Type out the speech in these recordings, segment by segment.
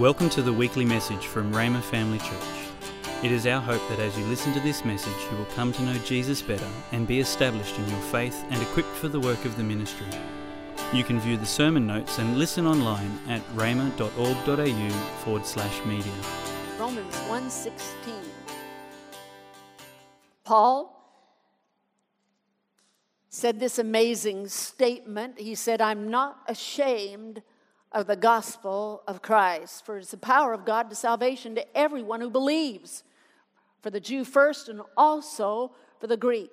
Welcome to the weekly message from Rhema Family Church. It is our hope that as you listen to this message, you will come to know Jesus better and be established in your faith and equipped for the work of the ministry. You can view the sermon notes and listen online at rhema.org.au forward slash media. Romans 1:16. Paul said this amazing statement. He said, "I'm not ashamed of the gospel of Christ, for it's the power of God to salvation to everyone who believes, for the Jew first and also for the Greek."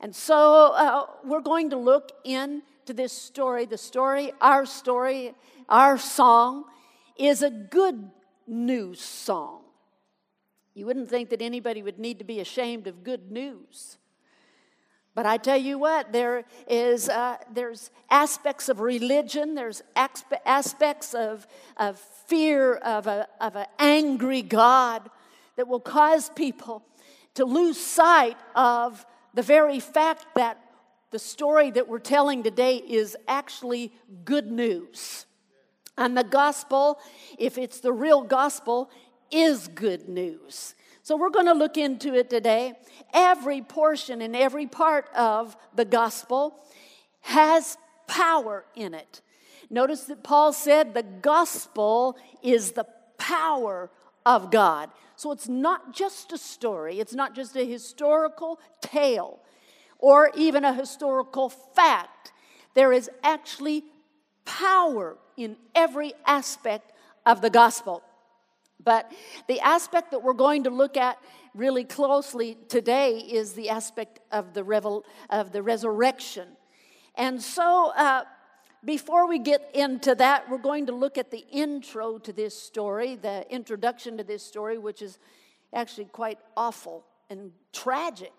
And so uh, we're going to look into this story. The story, our story, our song, is a good news song. You wouldn't think that anybody would need to be ashamed of good news. But I tell you what, there is uh, there's aspects of religion, there's aspects of, of fear of, of an angry God that will cause people to lose sight of the very fact that the story that we're telling today is actually good news. And the gospel, if it's the real gospel, is good news. So we're going to look into it today. Every portion and every part of the gospel has power in it. Notice that Paul said the gospel is the power of God. So it's not just a story, it's not just a historical tale or even a historical fact. There is actually power in every aspect of the gospel. But the aspect that we're going to look at really closely today is the aspect of the, revel, of the resurrection. And so, uh, before we get into that, we're going to look at the intro to this story, the introduction to this story, which is actually quite awful and tragic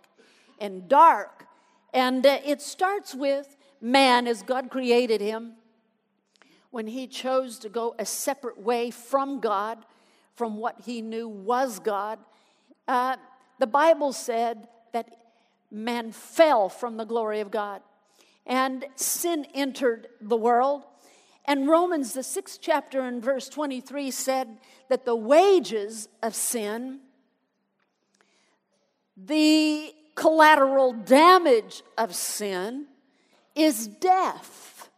and dark. And uh, it starts with man as God created him when he chose to go a separate way from God, from what he knew was God. Uh, the Bible said that man fell from the glory of God and sin entered the world. And Romans, the sixth chapter and verse 23, said that the wages of sin, the collateral damage of sin, is death.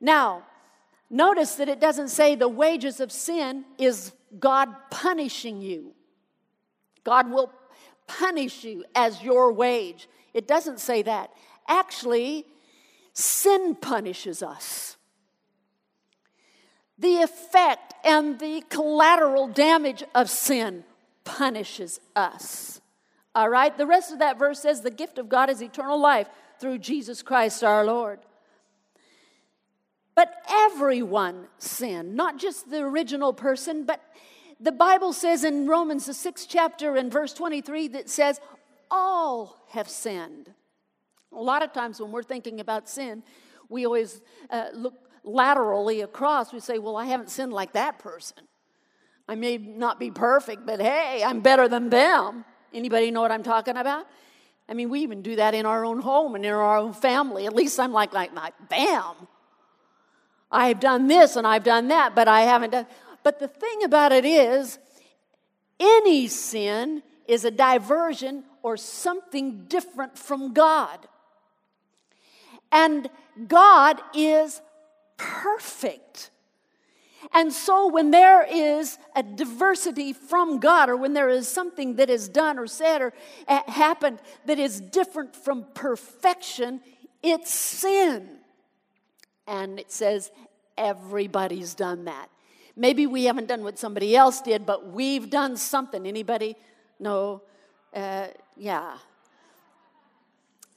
Now, notice that it doesn't say the wages of sin is God punishing you. God will punish you as your wage. It doesn't say that. Actually, sin punishes us. The effect and the collateral damage of sin punishes us. All right? The rest of that verse says the gift of God is eternal life through Jesus Christ our Lord. But everyone sinned, not just the original person, but the Bible says in Romans, the sixth chapter, and verse 23, that says, All have sinned. A lot of times when we're thinking about sin, we always uh, look laterally across. We say, Well, I haven't sinned like that person. I may not be perfect, but hey, I'm better than them. Anybody know what I'm talking about? I mean, we even do that in our own home and in our own family. At least I'm like, like, like bam. I've done this and I've done that, but I haven't done. But the thing about it is, any sin is a diversion or something different from God. And God is perfect. And so, when there is a diversity from God, or when there is something that is done or said or happened that is different from perfection, it's sin. And it says, everybody's done that. Maybe we haven't done what somebody else did, but we've done something. Anybody? No? Uh, yeah.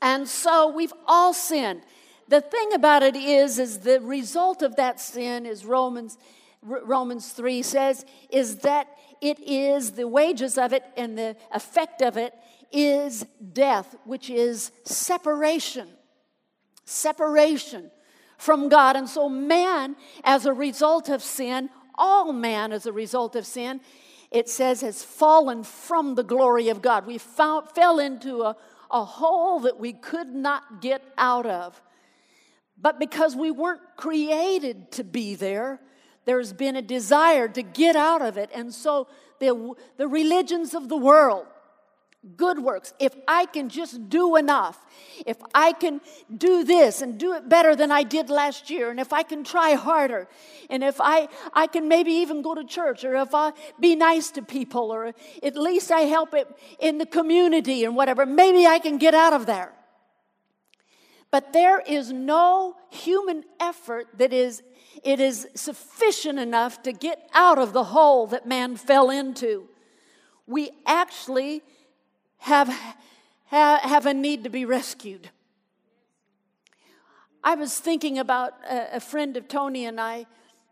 And so we've all sinned. The thing about it is, is the result of that sin is Romans, Romans 3 says, is that it is the wages of it and the effect of it is death, which is separation. Separation from God. And so man, as a result of sin, all man as a result of sin, it says, has fallen from the glory of God. We found, fell into a, a hole that we could not get out of. But because we weren't created to be there, there's been a desire to get out of it. And so the, the religions of the world, good works, if I can just do enough, if I can do this and do it better than I did last year, and if I can try harder, and if I, I can maybe even go to church, or if I be nice to people, or at least I help it in the community and whatever, maybe I can get out of there. But there is no human effort that is it is sufficient enough to get out of the hole that man fell into. We actually have, have, have a need to be rescued. I was thinking about a, a friend of Tony and I.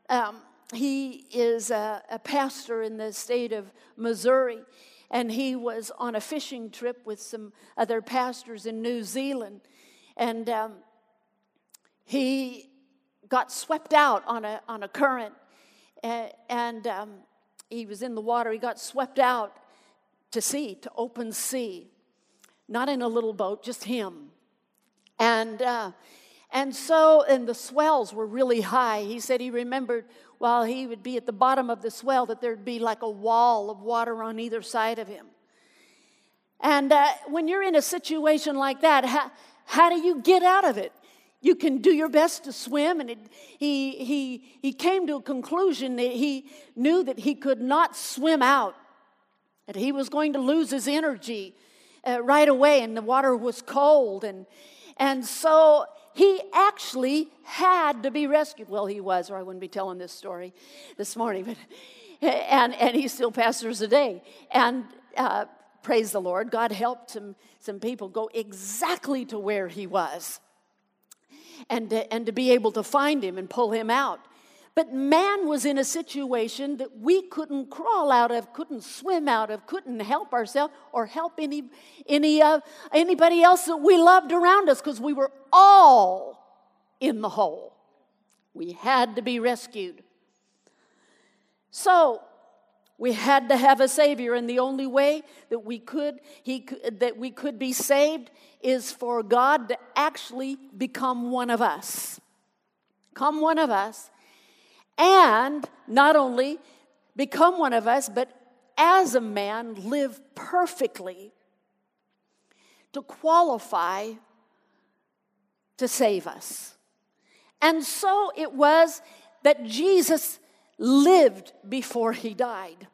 Um, he is a, a, pastor in the state of Missouri, and he was on a fishing trip with some other pastors in New Zealand. And um, he got swept out on a, on a current, and, and um, he was in the water. He got swept out to sea, to open sea, not in a little boat, just him. And uh, and so, and the swells were really high. He said he remembered while he would be at the bottom of the swell that there'd be like a wall of water on either side of him. And uh, when you're in a situation like that, how, how do you get out of it? You can do your best to swim, and it, he, he, he came to a conclusion that he knew that he could not swim out, that he was going to lose his energy uh, right away, and the water was cold. And, and so he actually had to be rescued. Well, he was, or I wouldn't be telling this story this morning, but and, and he still pastors today. And uh, praise the Lord, God helped some, some people go exactly to where he was and to, and to be able to find him and pull him out. But man was in a situation that we couldn't crawl out of, couldn't swim out of, couldn't help ourselves or help any, any, uh, anybody else that we loved around us because we were all in the hole. We had to be rescued. So we had to have a savior, and the only way that we could, he, that we could be saved is for God to actually become one of us. Come one of us, and not only become one of us, but as a man, live perfectly to qualify to save us. And so it was that Jesus lived before he died.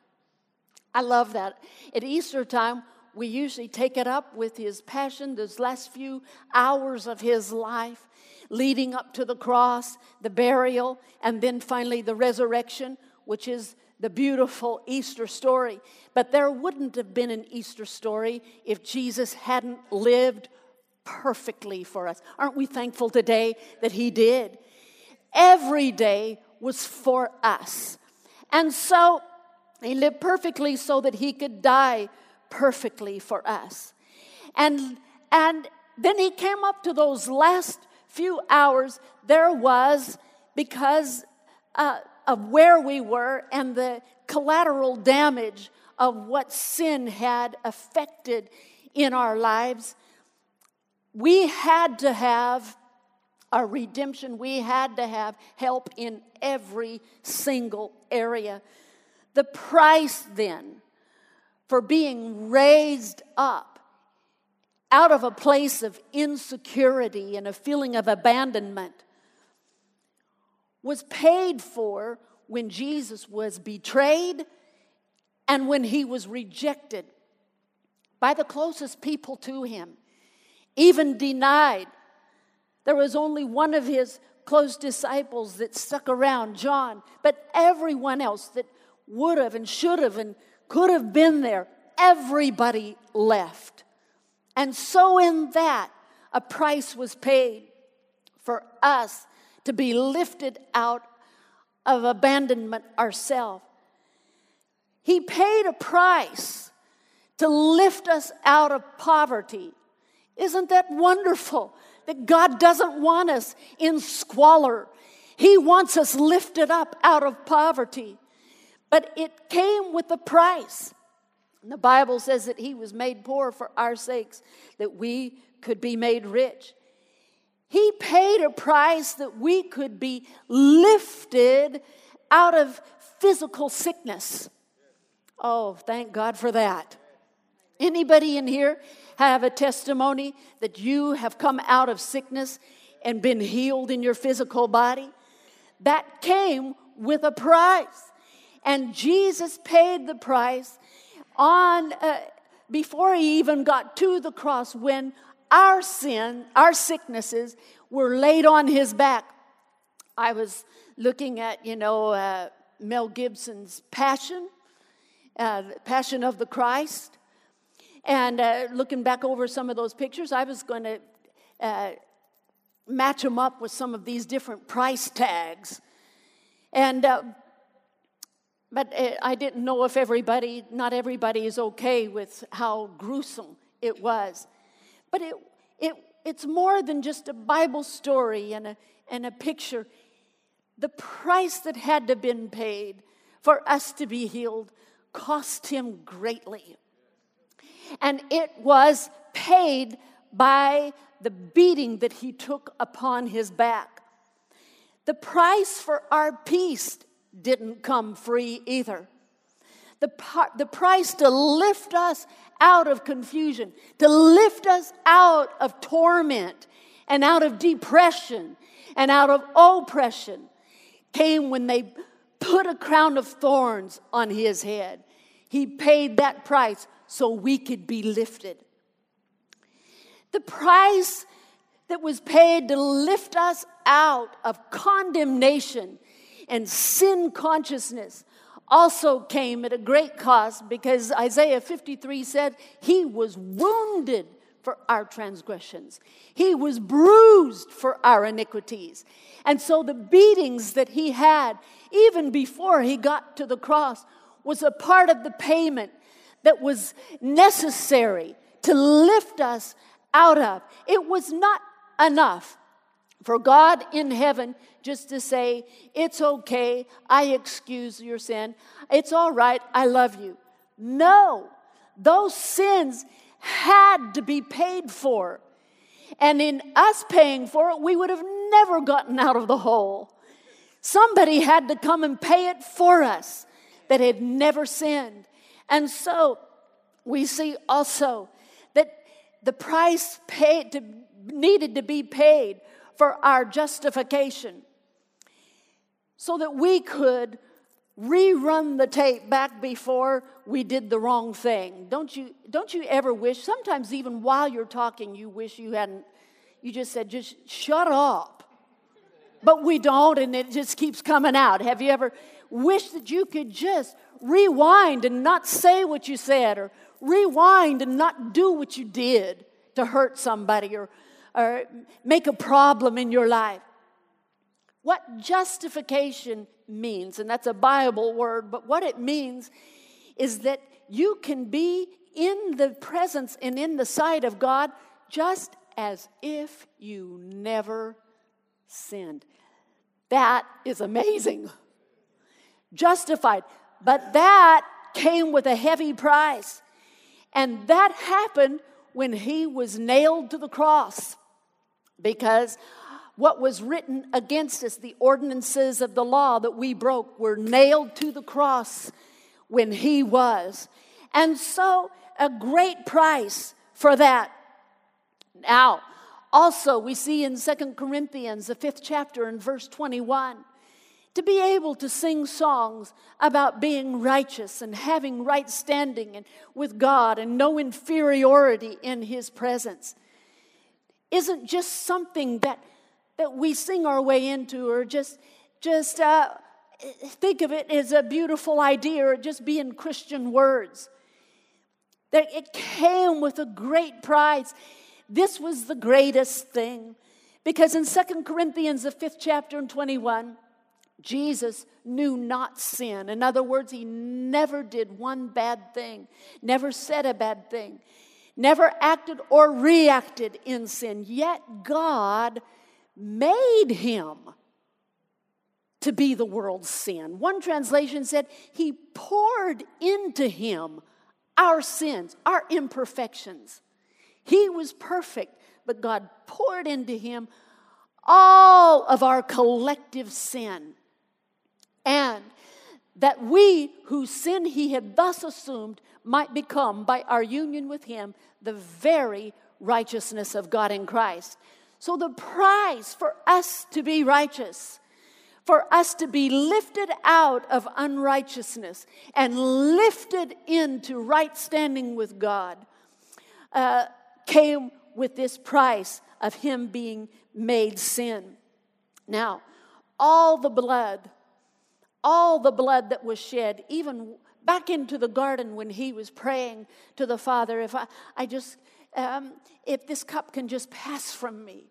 I love that. At Easter time, we usually take it up with his passion, those last few hours of his life, leading up to the cross, the burial, and then finally the resurrection, which is the beautiful Easter story. But there wouldn't have been an Easter story if Jesus hadn't lived perfectly for us. Aren't we thankful today that he did? Every day was for us. And so he lived perfectly so that he could die perfectly for us. And, and then he came up to those last few hours. There was, because uh, of where we were and the collateral damage of what sin had affected in our lives, we had to have a redemption. We had to have help in every single area. The price then for being raised up out of a place of insecurity and a feeling of abandonment was paid for when Jesus was betrayed and when he was rejected by the closest people to him, even denied. There was only one of his close disciples that stuck around, John, but everyone else that would have and should have and could have been there, everybody left. And so, in that, a price was paid for us to be lifted out of abandonment ourselves. He paid a price to lift us out of poverty. Isn't that wonderful? That God doesn't want us in squalor. He wants us lifted up out of poverty. But it came with a price. The Bible says that he was made poor for our sakes, that we could be made rich. He paid a price that we could be lifted out of physical sickness. Oh, thank God for that. Anybody in here have a testimony that you have come out of sickness and been healed in your physical body? That came with a price. And Jesus paid the price on uh, before he even got to the cross when our sin, our sicknesses were laid on his back. I was looking at, you know, uh, Mel Gibson's Passion, uh, Passion of the Christ, and uh, looking back over some of those pictures, I was going to uh, match them up with some of these different price tags. And uh, but uh, I didn't know if everybody, not everybody is okay with how gruesome it was. But it, it, it's more than just a Bible story and a, and a picture. The price that had to have been paid for us to be healed cost him greatly. And it was paid by the beating that he took upon his back. The price for our peace didn't come free either. The, par- the price to lift us out of confusion, to lift us out of torment and out of depression and out of oppression came when they put a crown of thorns on his head. He paid that price so we could be lifted. The price that was paid to lift us out of condemnation and sin consciousness also came at a great cost because Isaiah 53 said, He was wounded for our transgressions, He was bruised for our iniquities. And so the beatings that He had, even before He got to the cross, was a part of the payment that was necessary to lift us out of. It was not enough for God in heaven just to say, It's okay, I excuse your sin, it's all right, I love you. No, those sins had to be paid for. And in us paying for it, we would have never gotten out of the hole. Somebody had to come and pay it for us that had never sinned. And so we see also that the price paid to, needed to be paid for our justification so that we could rerun the tape back before we did the wrong thing. Don't you, don't you ever wish, sometimes even while you're talking, you wish you hadn't, you just said, just shut up. But we don't, and it just keeps coming out. Have you ever wished that you could just rewind and not say what you said, or rewind and not do what you did to hurt somebody or, or make a problem in your life? What justification means, and that's a Bible word, but what it means is that you can be in the presence and in the sight of God just as if you never sinned. That is amazing. Justified. But that came with a heavy price. And that happened when he was nailed to the cross because what was written against us, the ordinances of the law that we broke, were nailed to the cross when he was. And so, a great price for that. Now, also, we see in Second Corinthians, the fifth chapter, and verse 21, to be able to sing songs about being righteous and having right standing and with God and no inferiority in His presence isn't just something that that we sing our way into or just just uh, think of it as a beautiful idea or just being Christian words. That it came with a great price. This was the greatest thing. Because in Second Corinthians, the fifth chapter and 21, Jesus knew not sin. In other words, he never did one bad thing, never said a bad thing, never acted or reacted in sin. Yet God made him to be the world's sin. One translation said, He poured into him our sins, our imperfections. He was perfect, but God poured into him all of our collective sin. and that we whose sin he had thus assumed might become, by our union with him, the very righteousness of God in Christ. So, the price for us to be righteous, for us to be lifted out of unrighteousness and lifted into right standing with God, uh, came with this price of Him being made sin. Now, all the blood, all the blood that was shed, even back into the garden when he was praying to the Father, if I, I just, um, if this cup can just pass from me.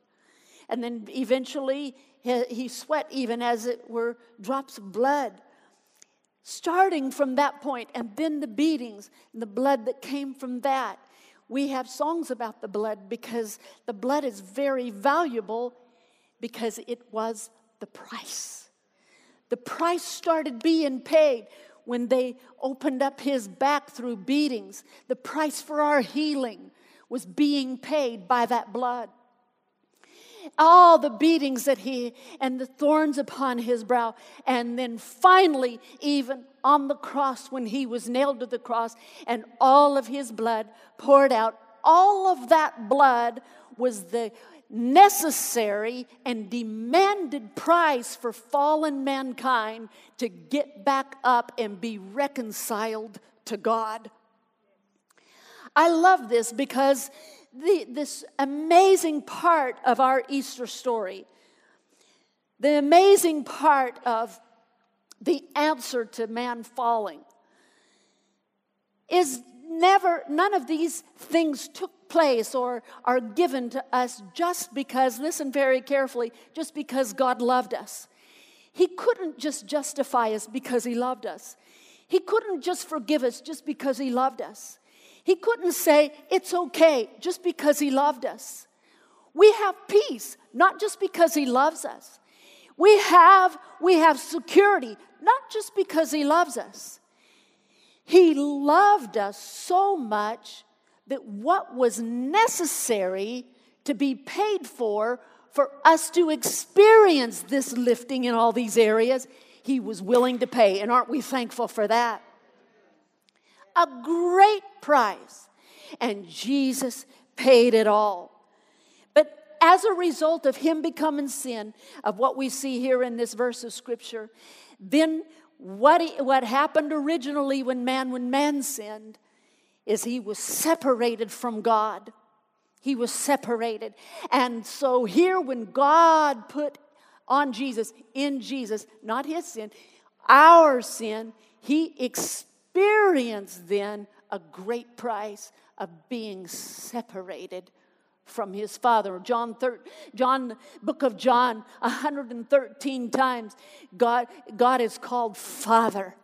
And then eventually he, he sweat, even as it were drops of blood. Starting from that point, and then the beatings and the blood that came from that. We have songs about the blood because the blood is very valuable because it was the price. The price started being paid when they opened up his back through beatings. The price for our healing was being paid by that blood. All the beatings that he and the thorns upon his brow, and then finally, even on the cross when he was nailed to the cross, and all of his blood poured out. All of that blood was the necessary and demanded price for fallen mankind to get back up and be reconciled to God. I love this because the, this amazing part of our Easter story, the amazing part of the answer to man falling, is never, none of these things took place or are given to us just because, listen very carefully, just because God loved us. He couldn't just justify us because He loved us. He couldn't just forgive us just because He loved us. He couldn't say, it's okay, just because He loved us. We have peace, not just because He loves us. We have, we have security, not just because He loves us. He loved us so much that what was necessary to be paid for, for us to experience this lifting in all these areas, he was willing to pay. And aren't we thankful for that? A great price. And Jesus paid it all. But as a result of him becoming sin, of what we see here in this verse of scripture, then what, he, what happened originally when man when man sinned is he was separated from God. He was separated. And so here, when God put on Jesus, in Jesus, not his sin, our sin, he experienced then a great price of being separated from his father. John, thir- John, book of John, 113 times, God, God is called Father.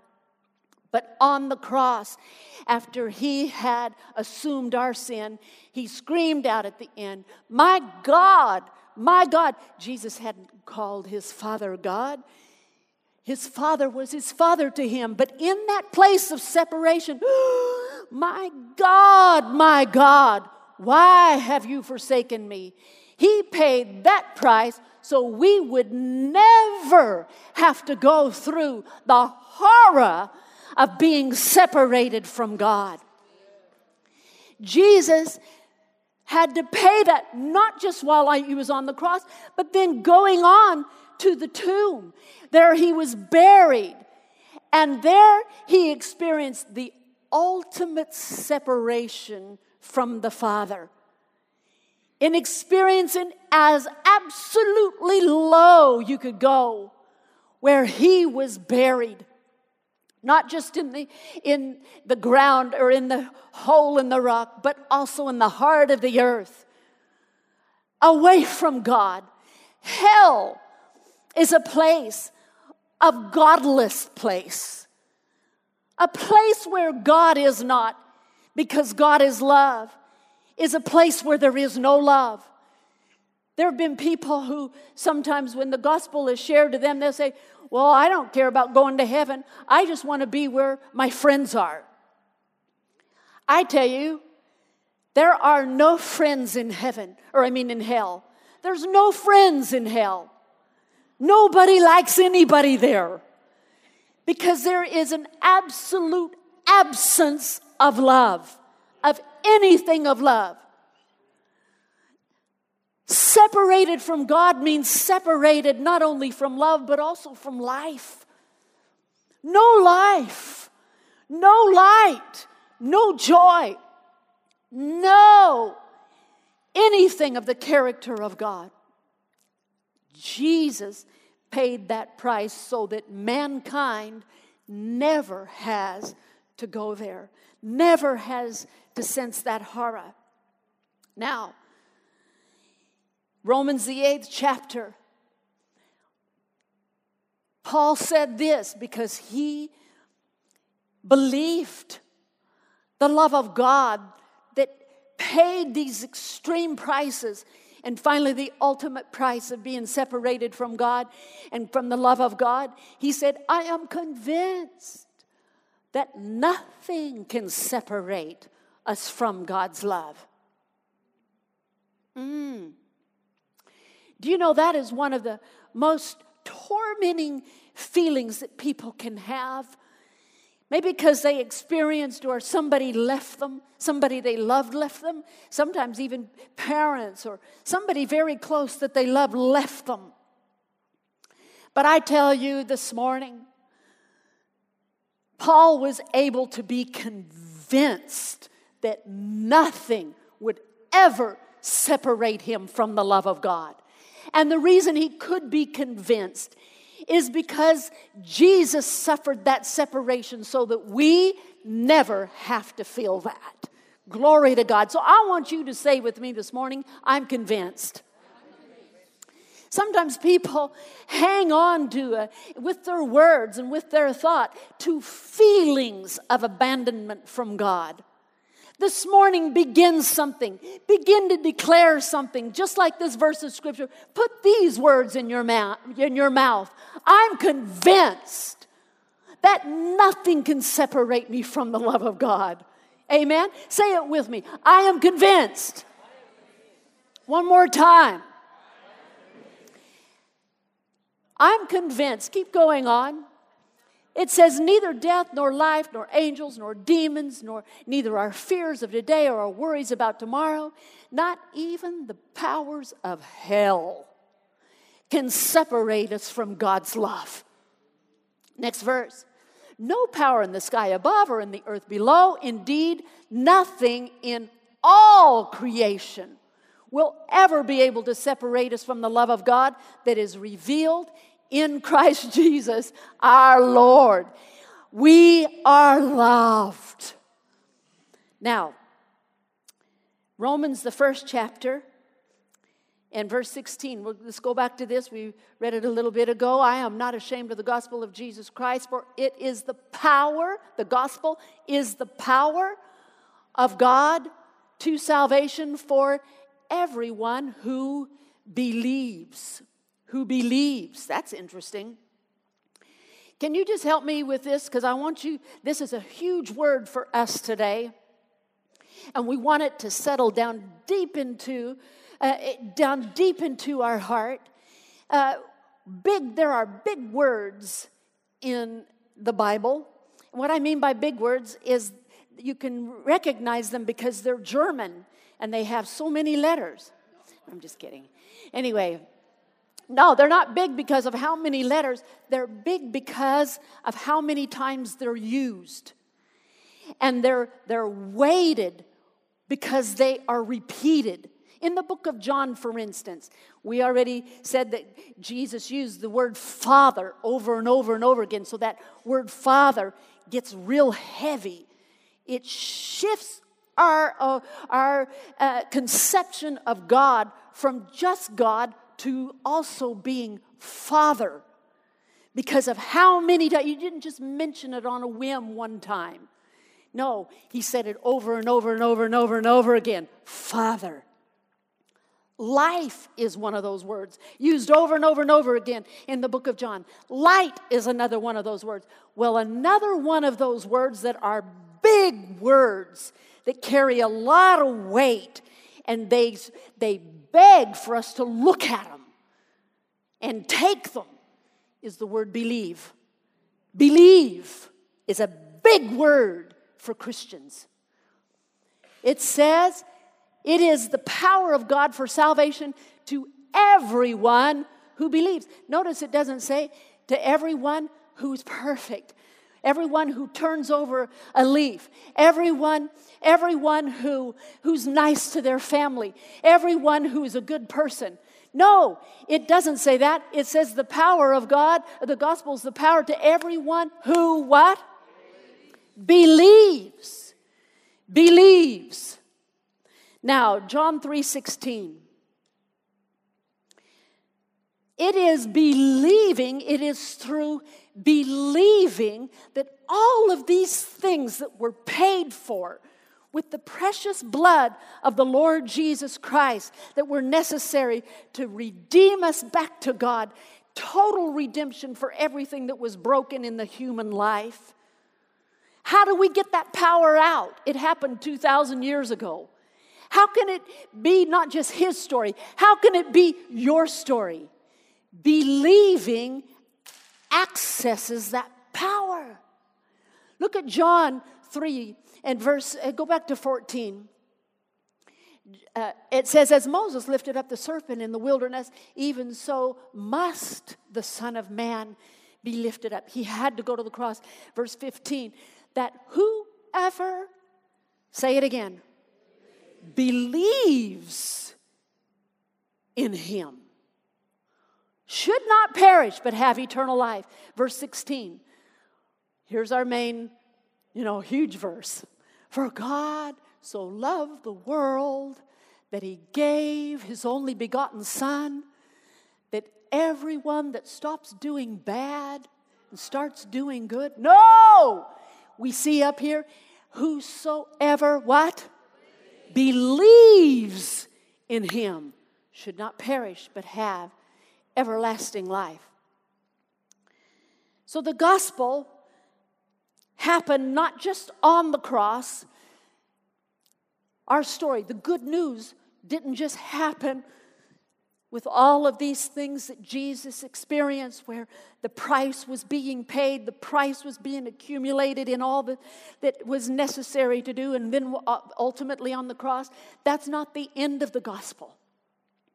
But on the cross, after he had assumed our sin, he screamed out at the end, My God, my God. Jesus hadn't called his father God. His father was his father to him. But in that place of separation, my God, my God, why have you forsaken me? He paid that price so we would never have to go through the horror of being separated from God. Jesus had to pay that not just while he was on the cross, but then going on to the tomb. There he was buried. And there he experienced the ultimate separation from the Father. In experiencing as absolutely low you could go, where he was buried not just in the in the ground or in the hole in the rock but also in the heart of the earth. Away from god. Hell is a place of godless place. A place where god is not because god is love is a place where there is no love. There have been people who sometimes when the gospel is shared to them they'll say well, I don't care about going to heaven. I just want to be where my friends are. I tell you, there are no friends in heaven, or I mean in hell. There's no friends in hell. Nobody likes anybody there. Because there is an absolute absence of love, of anything of love. Separated from God means separated not only from love, but also from life. No life, no light, no joy, no anything of the character of God. Jesus paid that price so that mankind never has to go there, never has to sense that horror. Now, Romans, the eighth chapter, Paul said this because he believed the love of God that paid these extreme prices and finally the ultimate price of being separated from God and from the love of God. He said, I am convinced that nothing can separate us from God's love. Mm. Do you know that is one of the most tormenting feelings that people can have? Maybe because they experienced or somebody left them, somebody they loved left them, sometimes even parents or somebody very close that they loved left them. But I tell you this morning, Paul was able to be convinced that nothing would ever separate him from the love of God. And the reason he could be convinced is because Jesus suffered that separation so that we never have to feel that. Glory to God. So I want you to say with me this morning, I'm convinced. Sometimes people hang on to, uh, with their words and with their thought, to feelings of abandonment from God. This morning, begin something. Begin to declare something, just like this verse of scripture. Put these words in your, mouth, in your mouth. I'm convinced that nothing can separate me from the love of God. Amen? Say it with me. I am convinced. One more time. I'm convinced. Keep going on. It says, neither death, nor life, nor angels, nor demons, nor neither our fears of today or our worries about tomorrow, not even the powers of hell can separate us from God's love. Next verse. No power in the sky above or in the earth below, indeed, nothing in all creation will ever be able to separate us from the love of God that is revealed in Christ Jesus our Lord. We are loved. Now, Romans, the first chapter, and verse 16. let's go back to this. We read it a little bit ago. I am not ashamed of the gospel of Jesus Christ, for it is the power, the gospel is the power of God to salvation for everyone who believes who believes. That's interesting. Can you just help me with this? Because I want you, this is a huge word for us today. And we want it to settle down deep into, uh, down deep into our heart. Uh, big, there are big words in the Bible. what I mean by big words is you can recognize them because they're German and they have so many letters. I'm just kidding. Anyway, no, they're not big because of how many letters. They're big because of how many times they're used. And they're, they're weighted because they are repeated. In the book of John, for instance, we already said that Jesus used the word Father over and over and over again. So that word Father gets real heavy. It shifts our, uh, our uh, conception of God from just God to also being father because of how many times you didn't just mention it on a whim one time. No, he said it over and over and over and over and over again Father. Life is one of those words used over and over and over again in the book of John. Light is another one of those words. Well, another one of those words that are big words that carry a lot of weight and they, they beg for us to look at them and take them is the word believe. Believe is a big word for Christians. It says it is the power of God for salvation to everyone who believes. Notice it doesn't say to everyone who's perfect, everyone who turns over a leaf, everyone, everyone who, who's nice to their family, everyone who's a good person. No, it doesn't say that. It says the power of God, the gospel is the power to everyone who what? Believes. Believes. Now, John 3:16. It is believing, it is through believing that all of these things that were paid for with the precious blood of the Lord Jesus Christ that were necessary to redeem us back to God, total redemption for everything that was broken in the human life. How do we get that power out? It happened 2,000 years ago. How can it be not just his story? How can it be your story? Believing accesses that power. Look at John 3 and verse, uh, go back to 14. Uh, it says, As Moses lifted up the serpent in the wilderness, even so must the Son of Man be lifted up. He had to go to the cross. Verse 15, that whoever, say it again, believes in him should not perish but have eternal life. Verse 16. Here's our main, you know, huge verse. For God so loved the world that he gave his only begotten Son, that everyone that stops doing bad and starts doing good, no! We see up here, whosoever what? Believes in him should not perish but have everlasting life. So the gospel happened not just on the cross. Our story, the good news, didn't just happen with all of these things that Jesus experienced, where the price was being paid, the price was being accumulated in all the, that was necessary to do, and then uh, ultimately on the cross. That's not the end of the gospel.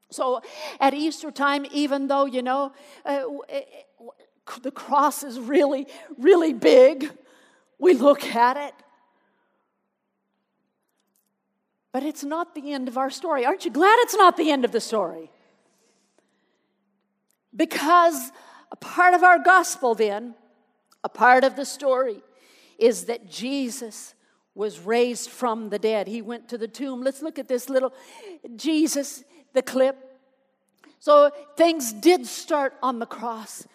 So at Easter time, even though, you know, uh, the cross is really, really big, we look at it. But it's not the end of our story. Aren't you glad it's not the end of the story? Because a part of our gospel, then, a part of the story, is that Jesus was raised from the dead. He went to the tomb. Let's look at this little Jesus the clip. So things did start on the cross.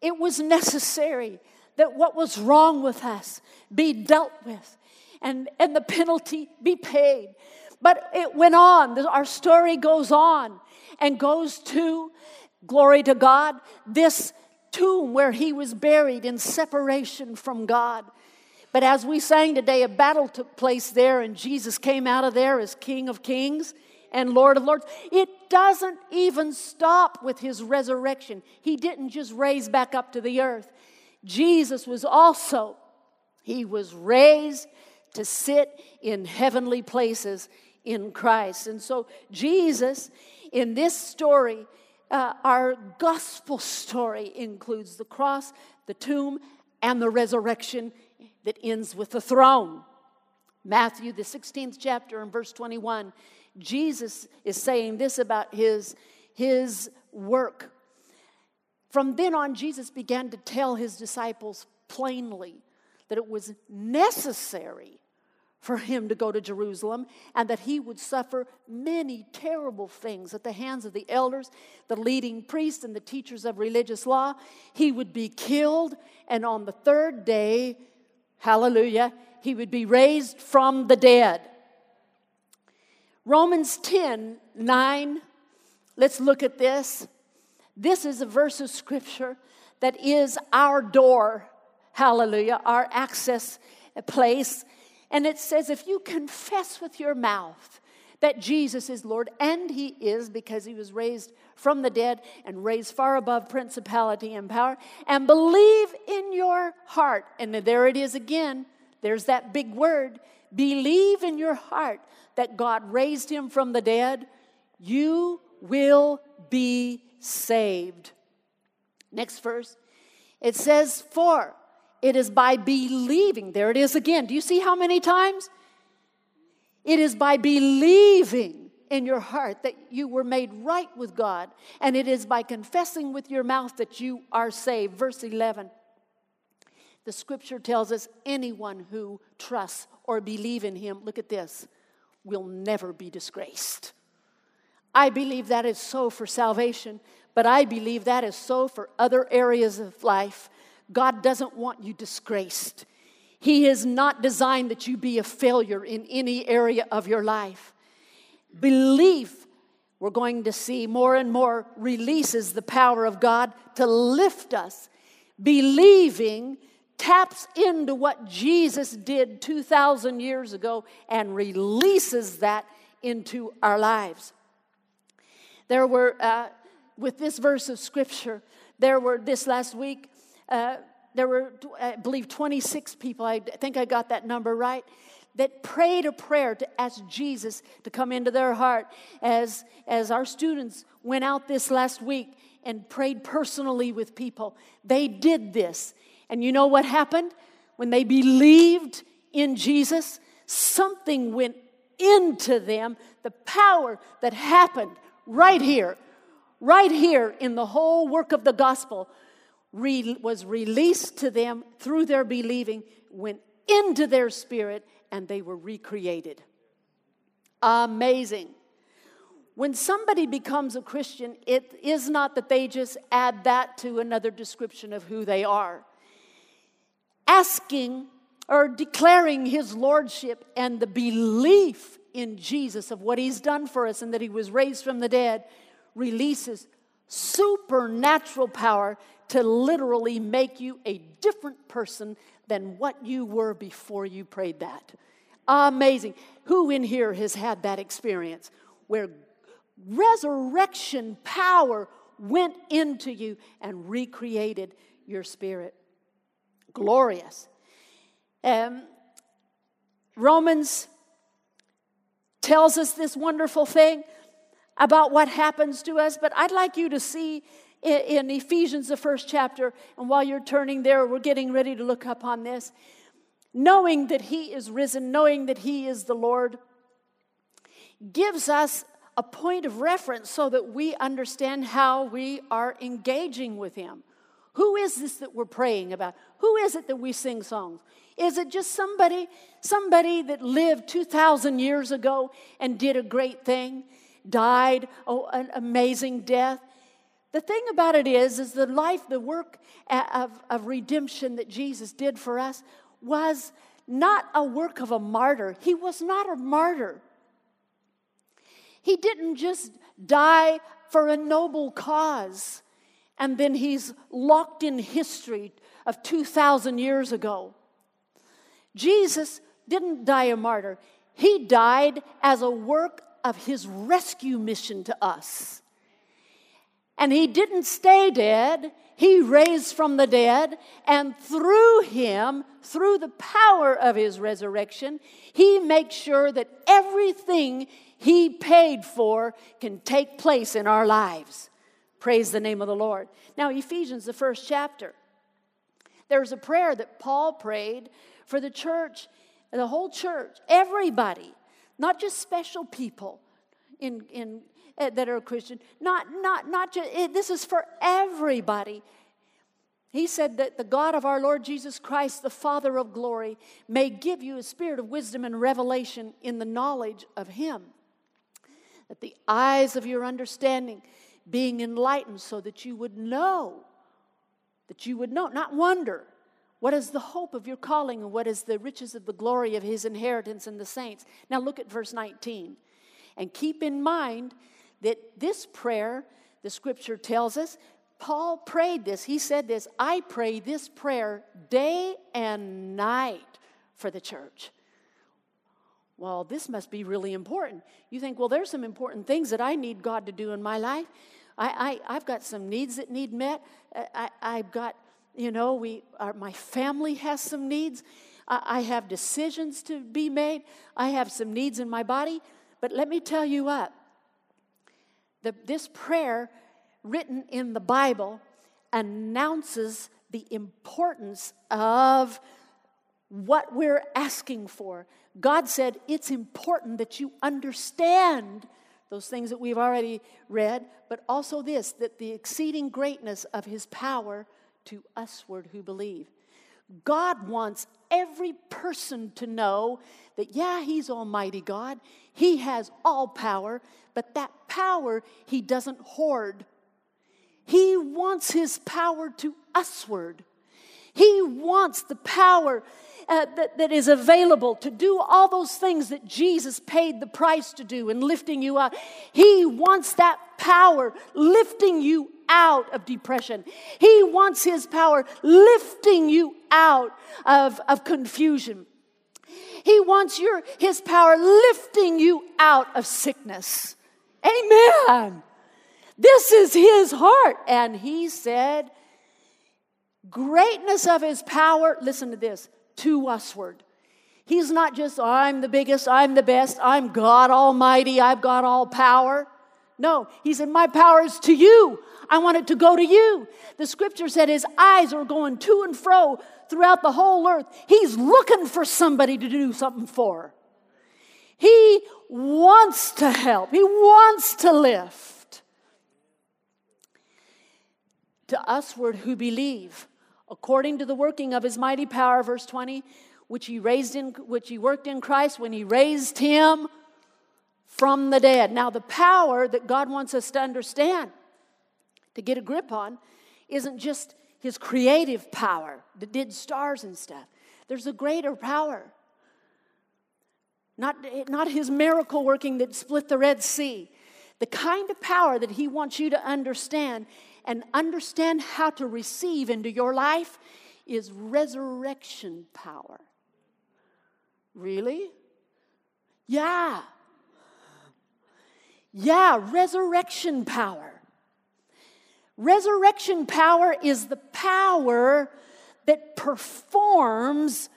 It was necessary that what was wrong with us be dealt with and, and the penalty be paid. But it went on. Our story goes on and goes to, glory to God, this tomb where he was buried in separation from God. But as we sang today, a battle took place there, and Jesus came out of there as King of Kings and Lord of Lords. It doesn't even stop with his resurrection. He didn't just raise back up to the earth. Jesus was also, he was raised to sit in heavenly places in Christ. And so, Jesus, in this story, uh, our gospel story includes the cross, the tomb, and the resurrection that ends with the throne. Matthew, the 16th chapter, and verse 21 Jesus is saying this about his, his work. From then on, Jesus began to tell his disciples plainly that it was necessary for him to go to Jerusalem and that he would suffer many terrible things at the hands of the elders, the leading priests, and the teachers of religious law. He would be killed, and on the third day, hallelujah, he would be raised from the dead. Romans 10 9, let's look at this. This is a verse of scripture that is our door, hallelujah, our access place. And it says, if you confess with your mouth that Jesus is Lord, and He is because He was raised from the dead and raised far above principality and power, and believe in your heart. And there it is again. There's that big word believe in your heart that God raised Him from the dead, you will be saved. Next verse. It says, For it is by believing. There it is again. Do you see how many times? It is by believing in your heart that you were made right with God, and it is by confessing with your mouth that you are saved. Verse 11. The scripture tells us anyone who trusts or believe in him, look at this, will never be disgraced. I believe that is so for salvation, but I believe that is so for other areas of life. God doesn't want you disgraced. He has not designed that you be a failure in any area of your life. Belief, we're going to see more and more, releases the power of God to lift us. Believing taps into what Jesus did 2,000 years ago and releases that into our lives. There were, uh, with this verse of scripture, there were this last week, uh, there were, I believe, 26 people, I think I got that number right, that prayed a prayer to ask Jesus to come into their heart as, as our students went out this last week and prayed personally with people. They did this. And you know what happened? When they believed in Jesus, something went into them, the power that happened right here, right here in the whole work of the gospel re- was released to them through their believing, went into their spirit, and they were recreated. Amazing. When somebody becomes a Christian, it is not that they just add that to another description of who they are. Asking or declaring his lordship and the belief in Jesus of what he's done for us and that he was raised from the dead releases supernatural power to literally make you a different person than what you were before you prayed that. Amazing. Who in here has had that experience where resurrection power went into you and recreated your spirit? Glorious. Um, Romans tells us this wonderful thing about what happens to us, but I'd like you to see in, Ephesians, the first chapter, and while you're turning there, we're getting ready to look up on this. Knowing that He is risen, knowing that He is the Lord, gives us a point of reference so that we understand how we are engaging with Him. Who is this that we're praying about? Who is it that we sing songs? Is it just somebody, somebody that lived 2,000 years ago and did a great thing, died oh, an amazing death? The thing about it is, is the life, the work of, of redemption that Jesus did for us was not a work of a martyr. He was not a martyr. He didn't just die for a noble cause and then he's locked in history of 2,000 years ago. Jesus didn't die a martyr, he died as a work of his rescue mission to us. And he didn't stay dead. He raised from the dead, and through him, through the power of his resurrection, he makes sure that everything he paid for can take place in our lives. Praise the name of the Lord. Now, Ephesians, the first chapter, there's a prayer that Paul prayed for the church, the whole church, everybody, not just special people in, in uh, that are Christian. Not, not, not just, it, this is for everybody. He said that the God of our Lord Jesus Christ, the Father of glory, may give you a spirit of wisdom and revelation in the knowledge of Him. That the eyes of your understanding being enlightened so that you would know, that you would know, not wonder, what is the hope of your calling and what is the riches of the glory of His inheritance in the saints. Now look at verse 19. And keep in mind that this prayer, the scripture tells us, Paul prayed this. He said this I pray this prayer day and night for the church. Well, this must be really important. You think, well, there's some important things that I need God to do in my life. I, I, have got some needs that need met. I, I've got, you know, we, our, my family has some needs. I, I have decisions to be made. I have some needs in my body. But let me tell you what the, this prayer written in the Bible announces the importance of what we're asking for. God said it's important that you understand those things that we've already read, but also this that the exceeding greatness of his power to usward who believe. God wants every person to know that, yeah, he's Almighty God, he has all power, but that power he doesn't hoard. He wants his power to usward. He wants the power uh, that, that is available to do all those things that Jesus paid the price to do in lifting you up. He wants that power lifting you out of depression. He wants His power lifting you out of, of confusion. He wants your, His power lifting you out of sickness. Amen. This is His heart. And He said, greatness of His power, listen to this, to usward. He's not just, I'm the biggest, I'm the best, I'm God Almighty, I've got all power. No, he said, My power is to you. I want it to go to you. The scripture said his eyes are going to and fro throughout the whole earth. He's looking for somebody to do something for. He wants to help, he wants to lift. To usward who believe, according to the working of his mighty power, verse 20, which he raised in which he worked in Christ when he raised him from the dead. Now, the power that God wants us to understand, to get a grip on, isn't just his creative power that did stars and stuff. There's a greater power. Not, not his miracle working that split the Red Sea. The kind of power that he wants you to understand and understand how to receive into your life is resurrection power. Really? Yeah. Yeah, resurrection power. Resurrection power is the power that performs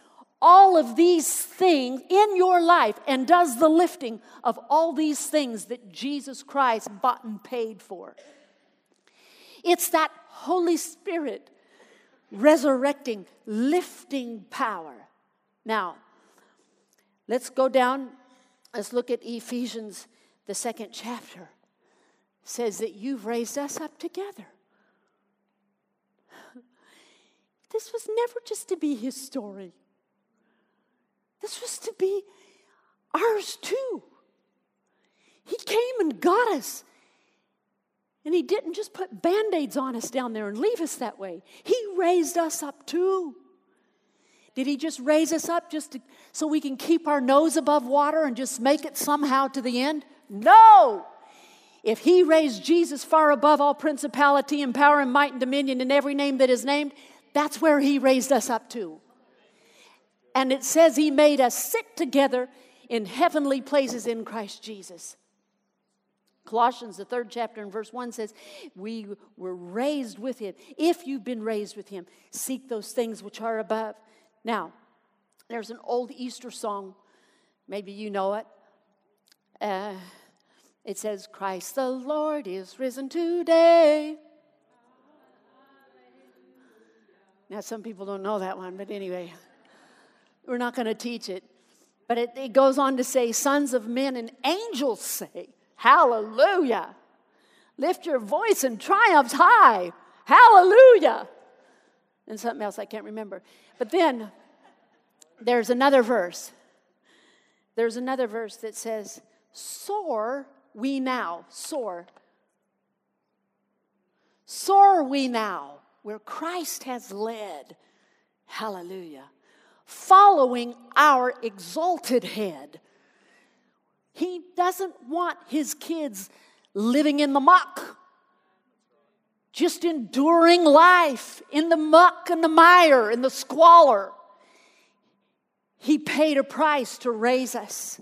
all of these things in your life and does the lifting of all these things that Jesus Christ bought and paid for. It's that Holy Spirit resurrecting, lifting power. Now, let's go down. Let's look at Ephesians, the second chapter. It says that you've raised us up together. This was never just to be his story. This was to be ours too. He came and got us and He didn't just put band aids on us down there and leave us that way. He raised us up too. Did He just raise us up just to, so we can keep our nose above water and just make it somehow to the end? No! If He raised Jesus far above all principality and power and might and dominion and every name that is named, that's where He raised us up to. And it says He made us sit together in heavenly places in Christ Jesus. Colossians, the third chapter, and verse 1 says, We were raised with him. If you've been raised with him, seek those things which are above. Now, there's an old Easter song. Maybe you know it. Uh, it says, Christ the Lord is risen today. Now, some people don't know that one, but anyway, we're not going to teach it. But it, it goes on to say, Sons of men and angels say, Hallelujah. Lift your voice and triumphs high. Hallelujah. And something else I can't remember. But then there's another verse. There's another verse that says, Soar we now. Soar. Soar we now, where Christ has led. Hallelujah. Following our exalted head he doesn't want his kids living in the muck, just enduring life in the muck and the mire and the squalor. He paid a price to raise us.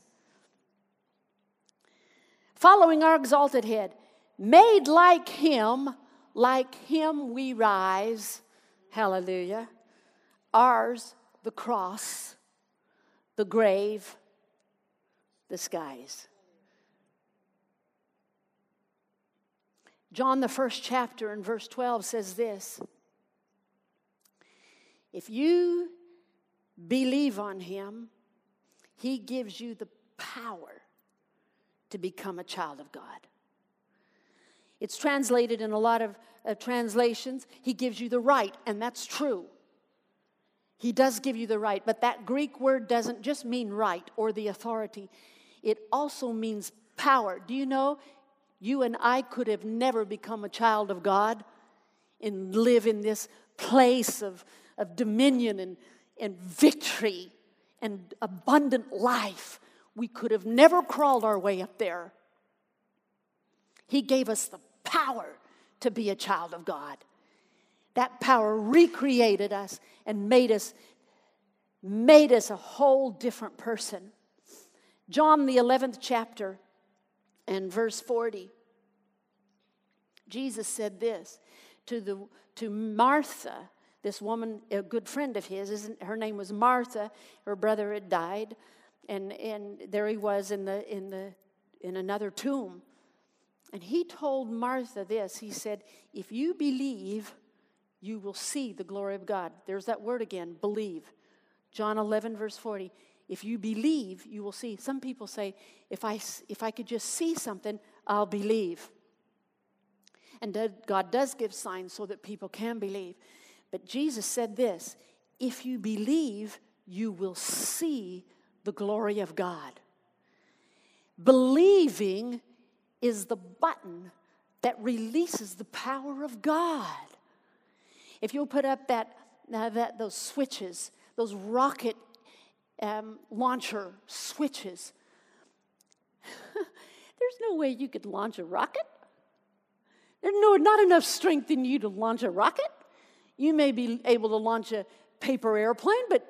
following our exalted head, made like him, like him we rise. Hallelujah. Ours, the cross, the grave, the skies. John, the first chapter, in verse 12 says this If you believe on him, he gives you the power to become a child of God. It's translated in a lot of uh, translations. He gives you the right, and that's true. He does give you the right, but that Greek word doesn't just mean right or the authority, it also means power. Do you know you and I could have never become a child of God and live in this place of, of dominion and, and victory and abundant life? We could have never crawled our way up there. He gave us the power to be a child of God. That power recreated us and made us made us a whole different person. John the 11th chapter and verse 40. Jesus said this to the to Martha, this woman, a good friend of his, isn't, her name was Martha, her brother had died, and, and there he was in the in the in another tomb. And he told Martha this. He said, If you believe, you will see the glory of God. There's that word again, believe. John 11, verse 40. If you believe, you will see. Some people say, if I, if I could just see something, I'll believe. And God does give signs so that people can believe. But Jesus said this if you believe, you will see the glory of God. Believing is the button that releases the power of God. If you'll put up that, uh, that those switches, those rocket um, launcher switches, there's no way you could launch a rocket. There's no, not enough strength in you to launch a rocket. You may be able to launch a paper airplane, but,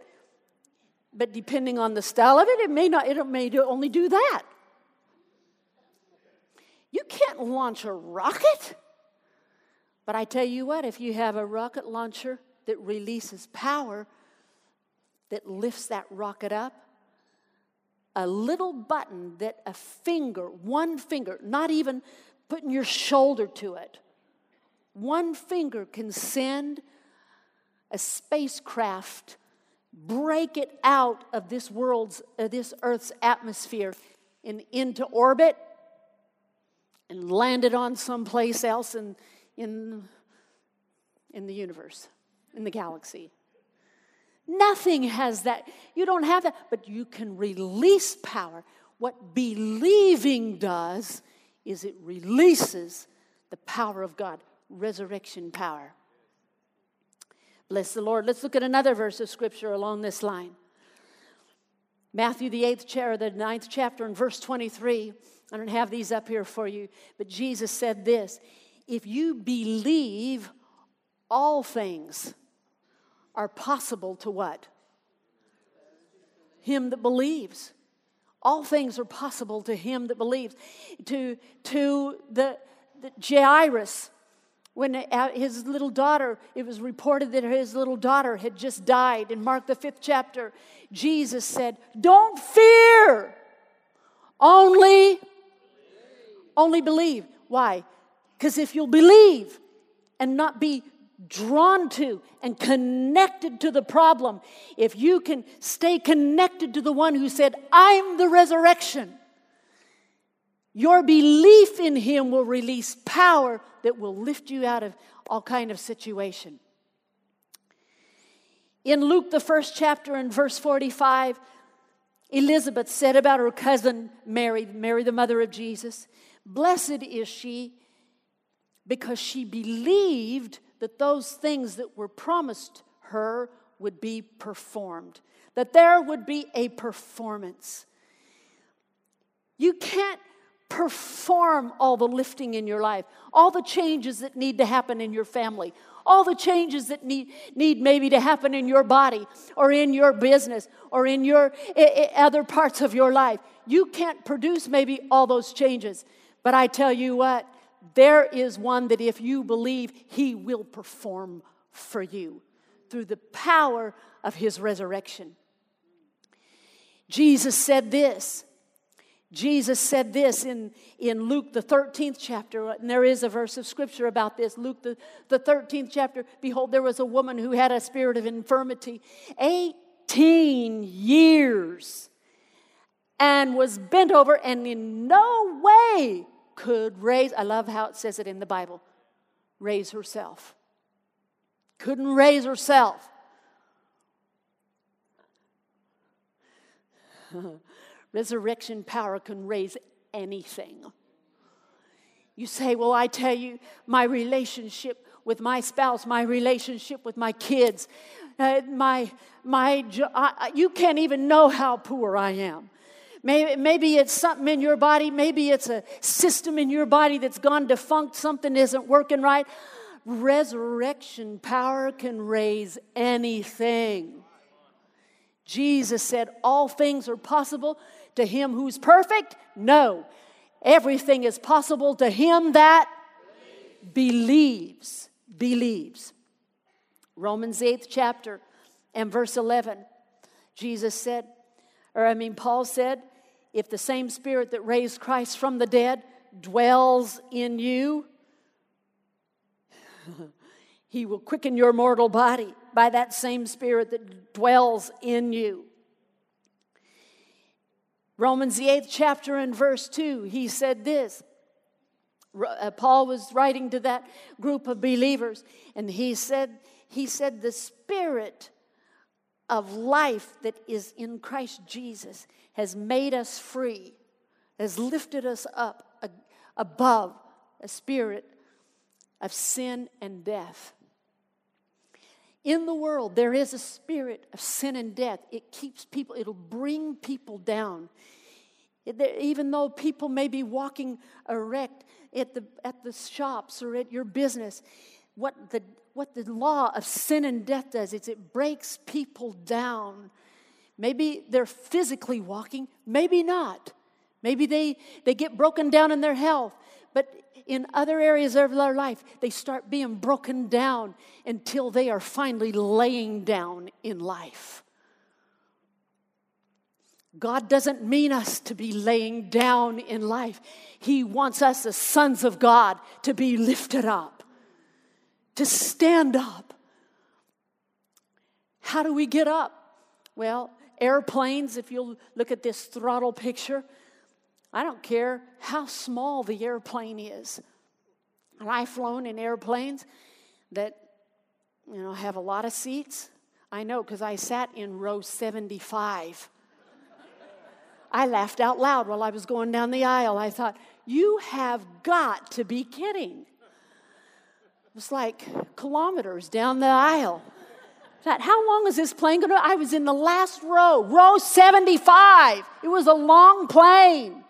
but depending on the style of it, it may not, it may only do that. You can't launch a rocket. But I tell you what, if you have a rocket launcher that releases power, that lifts that rocket up, a little button that a finger, one finger, not even putting your shoulder to it, one finger can send a spacecraft, break it out of this world's, uh, this Earth's atmosphere and into orbit and land it on someplace else in, in, in the universe, in the galaxy. Nothing has that. You don't have that, but you can release power. What believing does is it releases the power of God, resurrection power. Bless the Lord. Let's look at another verse of scripture along this line. Matthew, the eighth chair, the ninth chapter, and verse 23. I don't have these up here for you, but Jesus said this if you believe, all things are possible to what? Him that believes. All things are possible to him that believes. To, to the, the Jairus, when uh, his little daughter, it was reported that his little daughter had just died. In Mark, the fifth chapter, Jesus said, Don't fear, only, only believe. Why? Because if you'll believe and not be drawn to and connected to the problem, if you can stay connected to the one who said, I'm the resurrection, your belief in him will release power that will lift you out of all kind of situation. In Luke, the first chapter, in verse 45, Elizabeth said about her cousin Mary, Mary, the mother of Jesus, Blessed is she because she believed that those things that were promised her would be performed, that there would be a performance. You can't perform all the lifting in your life, all the changes that need to happen in your family, all the changes that need, need maybe to happen in your body or in your business or in your I, I, other parts of your life. You can't produce maybe all those changes, But I tell you what, there is one that if you believe, he will perform for you through the power of his resurrection. Jesus said this. Jesus said this in, in Luke, the 13th chapter, and there is a verse of scripture about this. Luke, the, the 13th chapter, behold, there was a woman who had a spirit of infirmity 18 years and was bent over and in no way could raise, I love how it says it in the Bible, raise herself. Couldn't raise herself. Resurrection power can raise anything. You say, Well, I tell you, my relationship with my spouse, my relationship with my kids, uh, my, my, I, you can't even know how poor I am. Maybe, maybe it's something in your body, maybe it's a system in your body that's gone defunct, something isn't working right. Resurrection power can raise anything. Jesus said, All things are possible to him who's perfect? No. Everything is possible to him that believes. Believes. Romans 8th chapter and verse 11. Jesus said, or I mean, Paul said, if the same spirit that raised Christ from the dead dwells in you, he will quicken your mortal body by that same spirit that dwells in you. Romans, the eighth chapter, and verse 2, he said this. Uh, Paul was writing to that group of believers, and he said, he said, the spirit of life that is in Christ Jesus has made us free, has lifted us up above a spirit of sin and death. In the world, there is a spirit of sin and death. It keeps people, it'll bring people down. Even though people may be walking erect at the, at the shops or at your business, what the, what the law of sin and death does is it breaks people down Maybe they're physically walking, maybe not. Maybe they, they get broken down in their health, but in other areas of their life, they start being broken down until they are finally laying down in life. God doesn't mean us to be laying down in life. He wants us as sons of God to be lifted up, to stand up. How do we get up? Well, Airplanes, if you'll look at this throttle picture, I don't care how small the airplane is. And I've flown in airplanes that, you know, have a lot of seats. I know because I sat in row 75. I laughed out loud while I was going down the aisle. I thought, you have got to be kidding. It was like kilometers down the aisle thought, how long is this plane going to? I was in the last row, row 75. It was a long plane.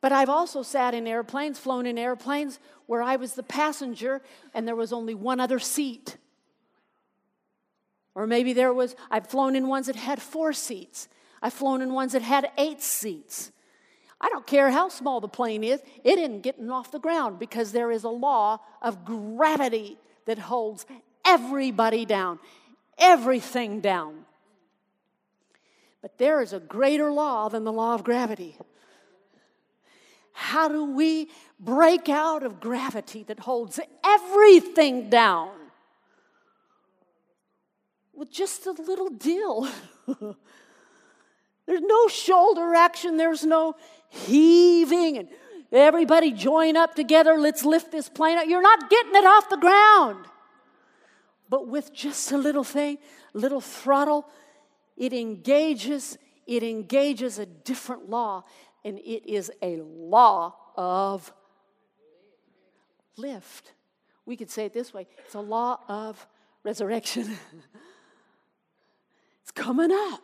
But I've also sat in airplanes, flown in airplanes where I was the passenger and there was only one other seat. Or maybe there was, I've flown in ones that had four seats. I've flown in ones that had eight seats. I don't care how small the plane is, it isn't getting off the ground because there is a law of gravity that holds everybody down, everything down. But there is a greater law than the law of gravity. How do we break out of gravity that holds everything down? With just a little deal. there's no shoulder action, there's no heaving and Everybody join up together. Let's lift this plane up. You're not getting it off the ground. But with just a little thing, little throttle, it engages, it engages a different law, and it is a law of lift. We could say it this way it's a law of resurrection. it's coming up.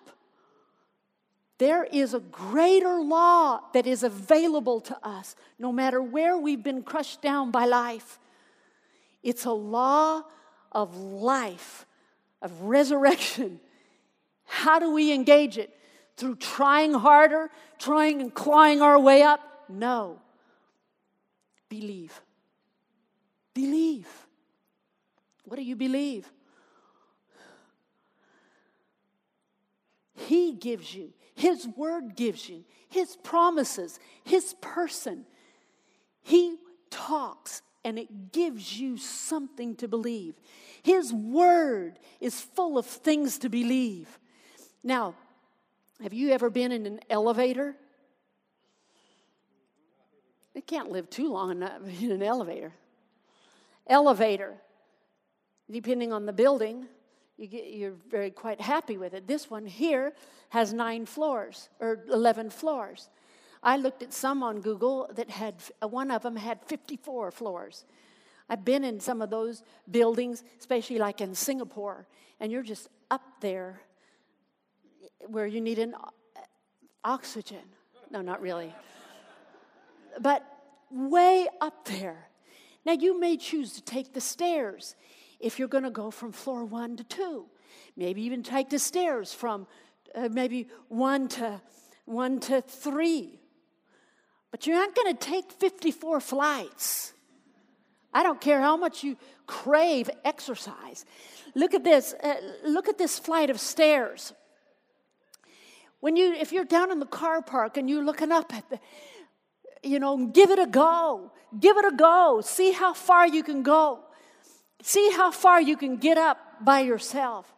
There is a greater law that is available to us no matter where we've been crushed down by life. It's a law of life, of resurrection. How do we engage it? through trying harder, trying and clawing our way up. No. Believe. Believe. What do you believe? He gives you, His word gives you, His promises, His person. He talks and it gives you something to believe. His word is full of things to believe. Now, have you ever been in an elevator? It can't live too long in an elevator. Elevator, depending on the building, you get, you're very quite happy with it. This one here has nine floors or 11 floors. I looked at some on Google that had, uh, one of them had 54 floors. I've been in some of those buildings, especially like in Singapore, and you're just up there where you need an uh, oxygen. No, not really. But way up there. Now, you may choose to take the stairs if you're going to go from floor one to two. Maybe even take the stairs from uh, maybe one to one to three. But you're not going to take 54 flights. I don't care how much you crave exercise. Look at this. Uh, look at this flight of stairs. When you, if you're down in the car park and you're looking up at the, you know, give it a go. Give it a go. See how far you can go. See how far you can get up by yourself.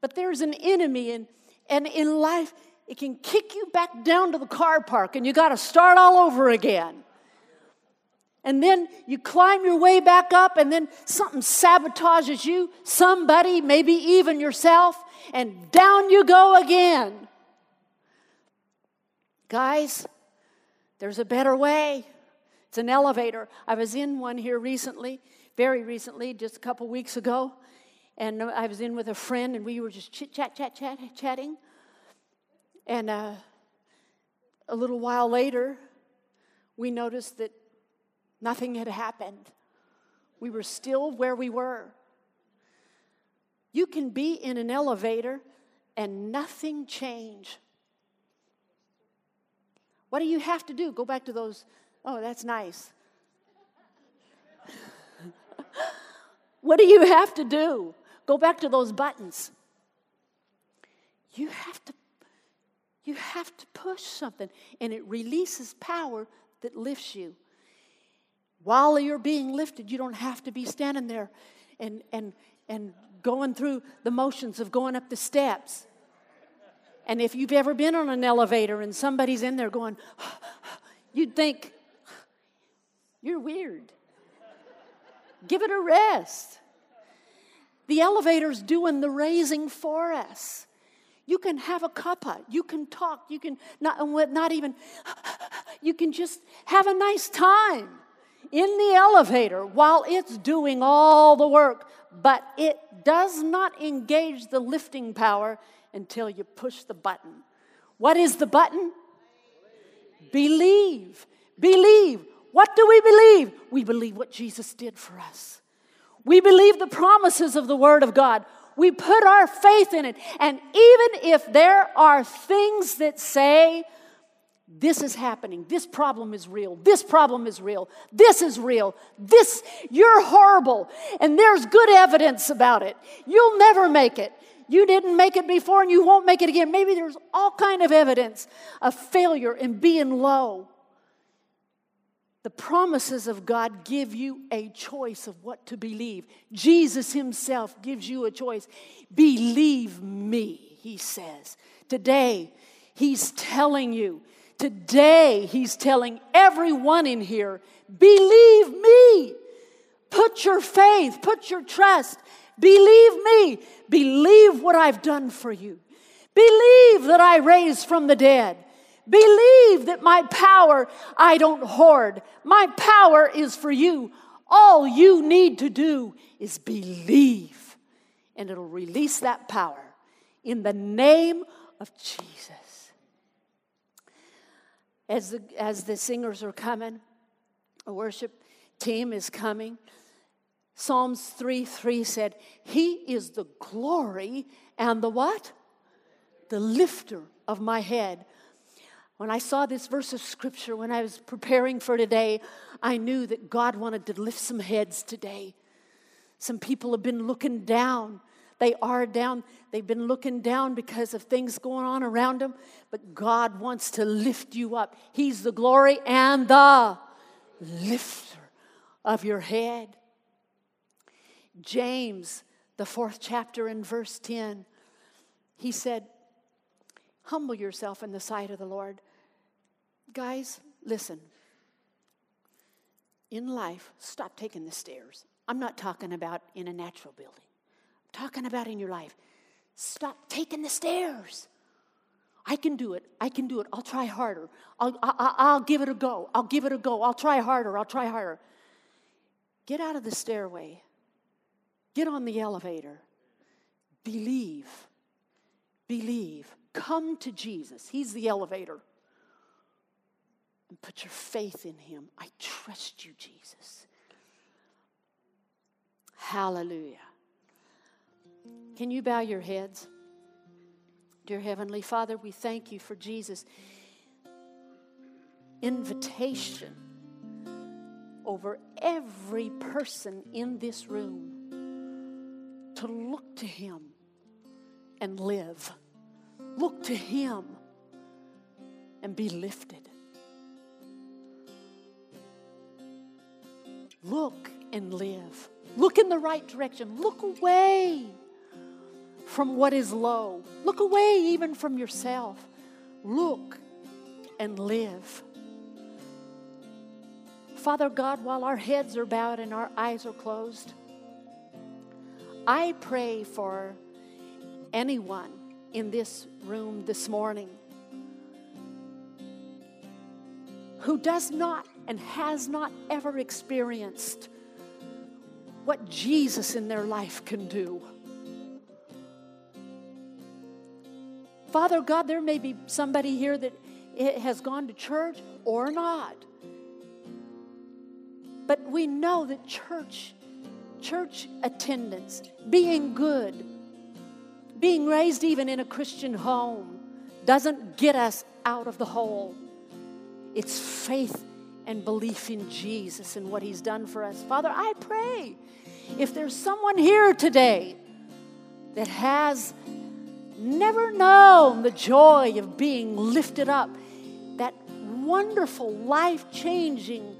But there's an enemy, and, and in life, it can kick you back down to the car park and you got to start all over again. And then you climb your way back up, and then something sabotages you, somebody, maybe even yourself, and down you go again. Guys, there's a better way. It's an elevator. I was in one here recently, very recently, just a couple weeks ago, and I was in with a friend, and we were just chit chat, chat, chat, chatting. And uh, a little while later, we noticed that nothing had happened. We were still where we were. You can be in an elevator and nothing change. What do you have to do? Go back to those, oh, that's nice. What do you have to do? Go back to those buttons. You have to you have to push something, and it releases power that lifts you. While you're being lifted, you don't have to be standing there and, and, and going through the motions of going up the steps. And if you've ever been on an elevator and somebody's in there going, you'd think, you're weird. Give it a rest. The elevator's doing the raising for us. You can have a cuppa. You can talk. You can not, not even, you can just have a nice time in the elevator while it's doing all the work. But it does not engage the lifting power until you push the button. What is the button? Believe. Believe. What do we believe? We believe what Jesus did for us. We believe the promises of the Word of God. We put our faith in it. And even if there are things that say, this is happening, this problem is real, this problem is real, this is real, this, you're horrible, and there's good evidence about it. You'll never make it. You didn't make it before and you won't make it again. Maybe there's all kind of evidence of failure and being low. The promises of God give you a choice of what to believe. Jesus Himself gives you a choice. Believe me, He says. Today, He's telling you, today, He's telling everyone in here, believe me. Put your faith, put your trust. Believe me. Believe what I've done for you. Believe that I raised from the dead. Believe that my power I don't hoard. My power is for you. All you need to do is believe, and it'll release that power in the name of Jesus. As the, as the singers are coming, a worship team is coming. Psalms 3 3 said, He is the glory and the what? the lifter of my head. When I saw this verse of scripture, when I was preparing for today, I knew that God wanted to lift some heads today. Some people have been looking down. They are down. They've been looking down because of things going on around them. But God wants to lift you up. He's the glory and the lifter of your head. James, the fourth chapter in verse 10, he said, Humble yourself in the sight of the Lord. Guys, listen. In life, stop taking the stairs. I'm not talking about in a natural building, I'm talking about in your life. Stop taking the stairs. I can do it. I can do it. I'll try harder. I'll, I'll, I'll give it a go. I'll give it a go. I'll try harder. I'll try harder. Get out of the stairway. Get on the elevator. Believe. Believe. Come to Jesus. He's the elevator. And put your faith in Him. I trust you, Jesus. Hallelujah. Can you bow your heads? Dear Heavenly Father, we thank you for Jesus' invitation over every person in this room to look to Him and live. Look to Him and be lifted. Look and live. Look in the right direction. Look away from what is low. Look away even from yourself. Look and live. Father God, while our heads are bowed and our eyes are closed, I pray for anyone in this room this morning who does not and has not ever experienced what Jesus in their life can do. Father God, there may be somebody here that has gone to church or not. But we know that church, church attendance, being good, being raised even in a Christian home, doesn't get us out of the hole. It's faith and belief in Jesus and what He's done for us. Father, I pray if there's someone here today that has never known the joy of being lifted up, that wonderful, life changing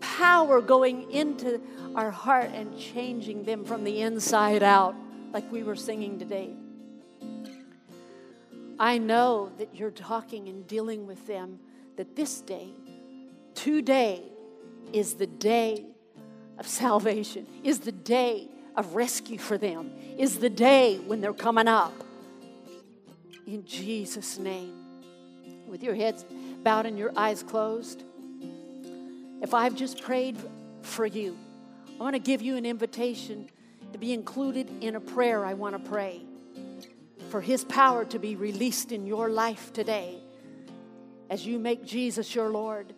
power going into our heart and changing them from the inside out, like we were singing today. I know that you're talking and dealing with them, that this day, today, is the day of salvation, is the day of rescue for them, is the day when they're coming up. In Jesus' name. With your heads bowed and your eyes closed. If I've just prayed for you, I want to give you an invitation to be included in a prayer I want to pray for His power to be released in your life today as you make Jesus your Lord.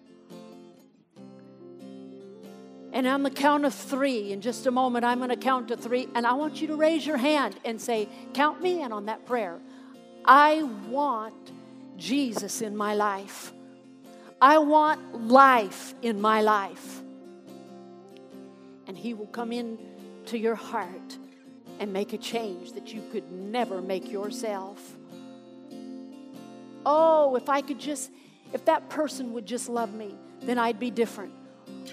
And on the count of three, in just a moment, I'm going to count to three, and I want you to raise your hand and say, Count me in on that prayer. I want Jesus in my life. I want life in my life. And He will come in to your heart and make a change that you could never make yourself. Oh, if I could just, if that person would just love me, then I'd be different.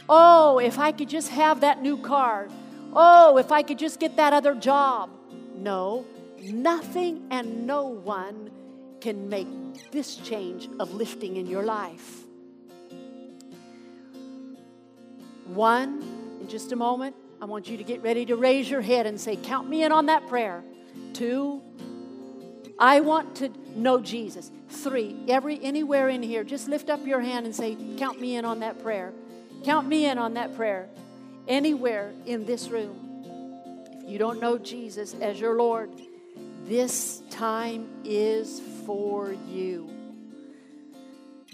Oh, if I could just have that new car. Oh, if I could just get that other job. No, nothing and no one can make this change of lifting in your life. One, in just a moment, I want you to get ready to raise your head and say, Count me in on that prayer. Two, I want to know Jesus. Three, every anywhere in here, just lift up your hand and say, Count me in on that prayer. Count me in on that prayer. Anywhere in this room. If you don't know Jesus as your Lord, this time is for you.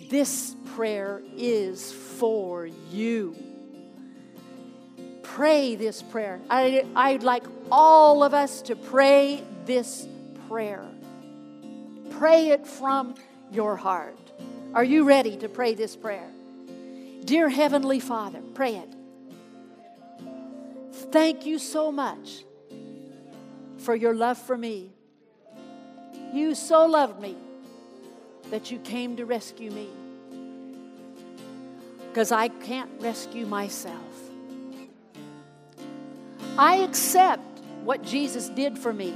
This prayer is for you pray this prayer. I, I'd like all of us to pray this prayer. pray it from your heart. Are you ready to pray this prayer? Dear Heavenly Father, pray it. Thank you so much for your love for me. You so loved me that you came to rescue me because I can't rescue myself. I accept what Jesus did for me.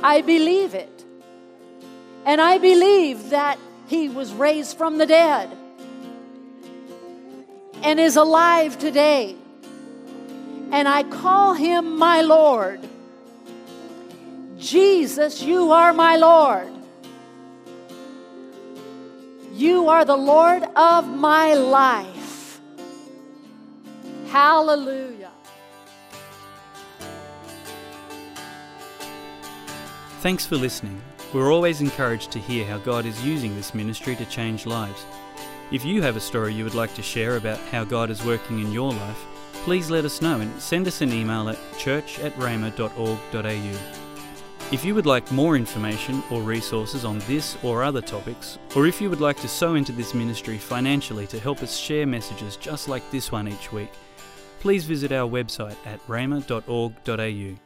I believe it. And I believe that he was raised from the dead and is alive today. And I call him my Lord. Jesus, you are my Lord. You are the Lord of my life. Hallelujah. Thanks for listening. We're always encouraged to hear how God is using this ministry to change lives. If you have a story you would like to share about how God is working in your life, please let us know and send us an email at church at rhema.org.au. If you would like more information or resources on this or other topics, or if you would like to sow into this ministry financially to help us share messages just like this one each week, please visit our website at rhema.org.au.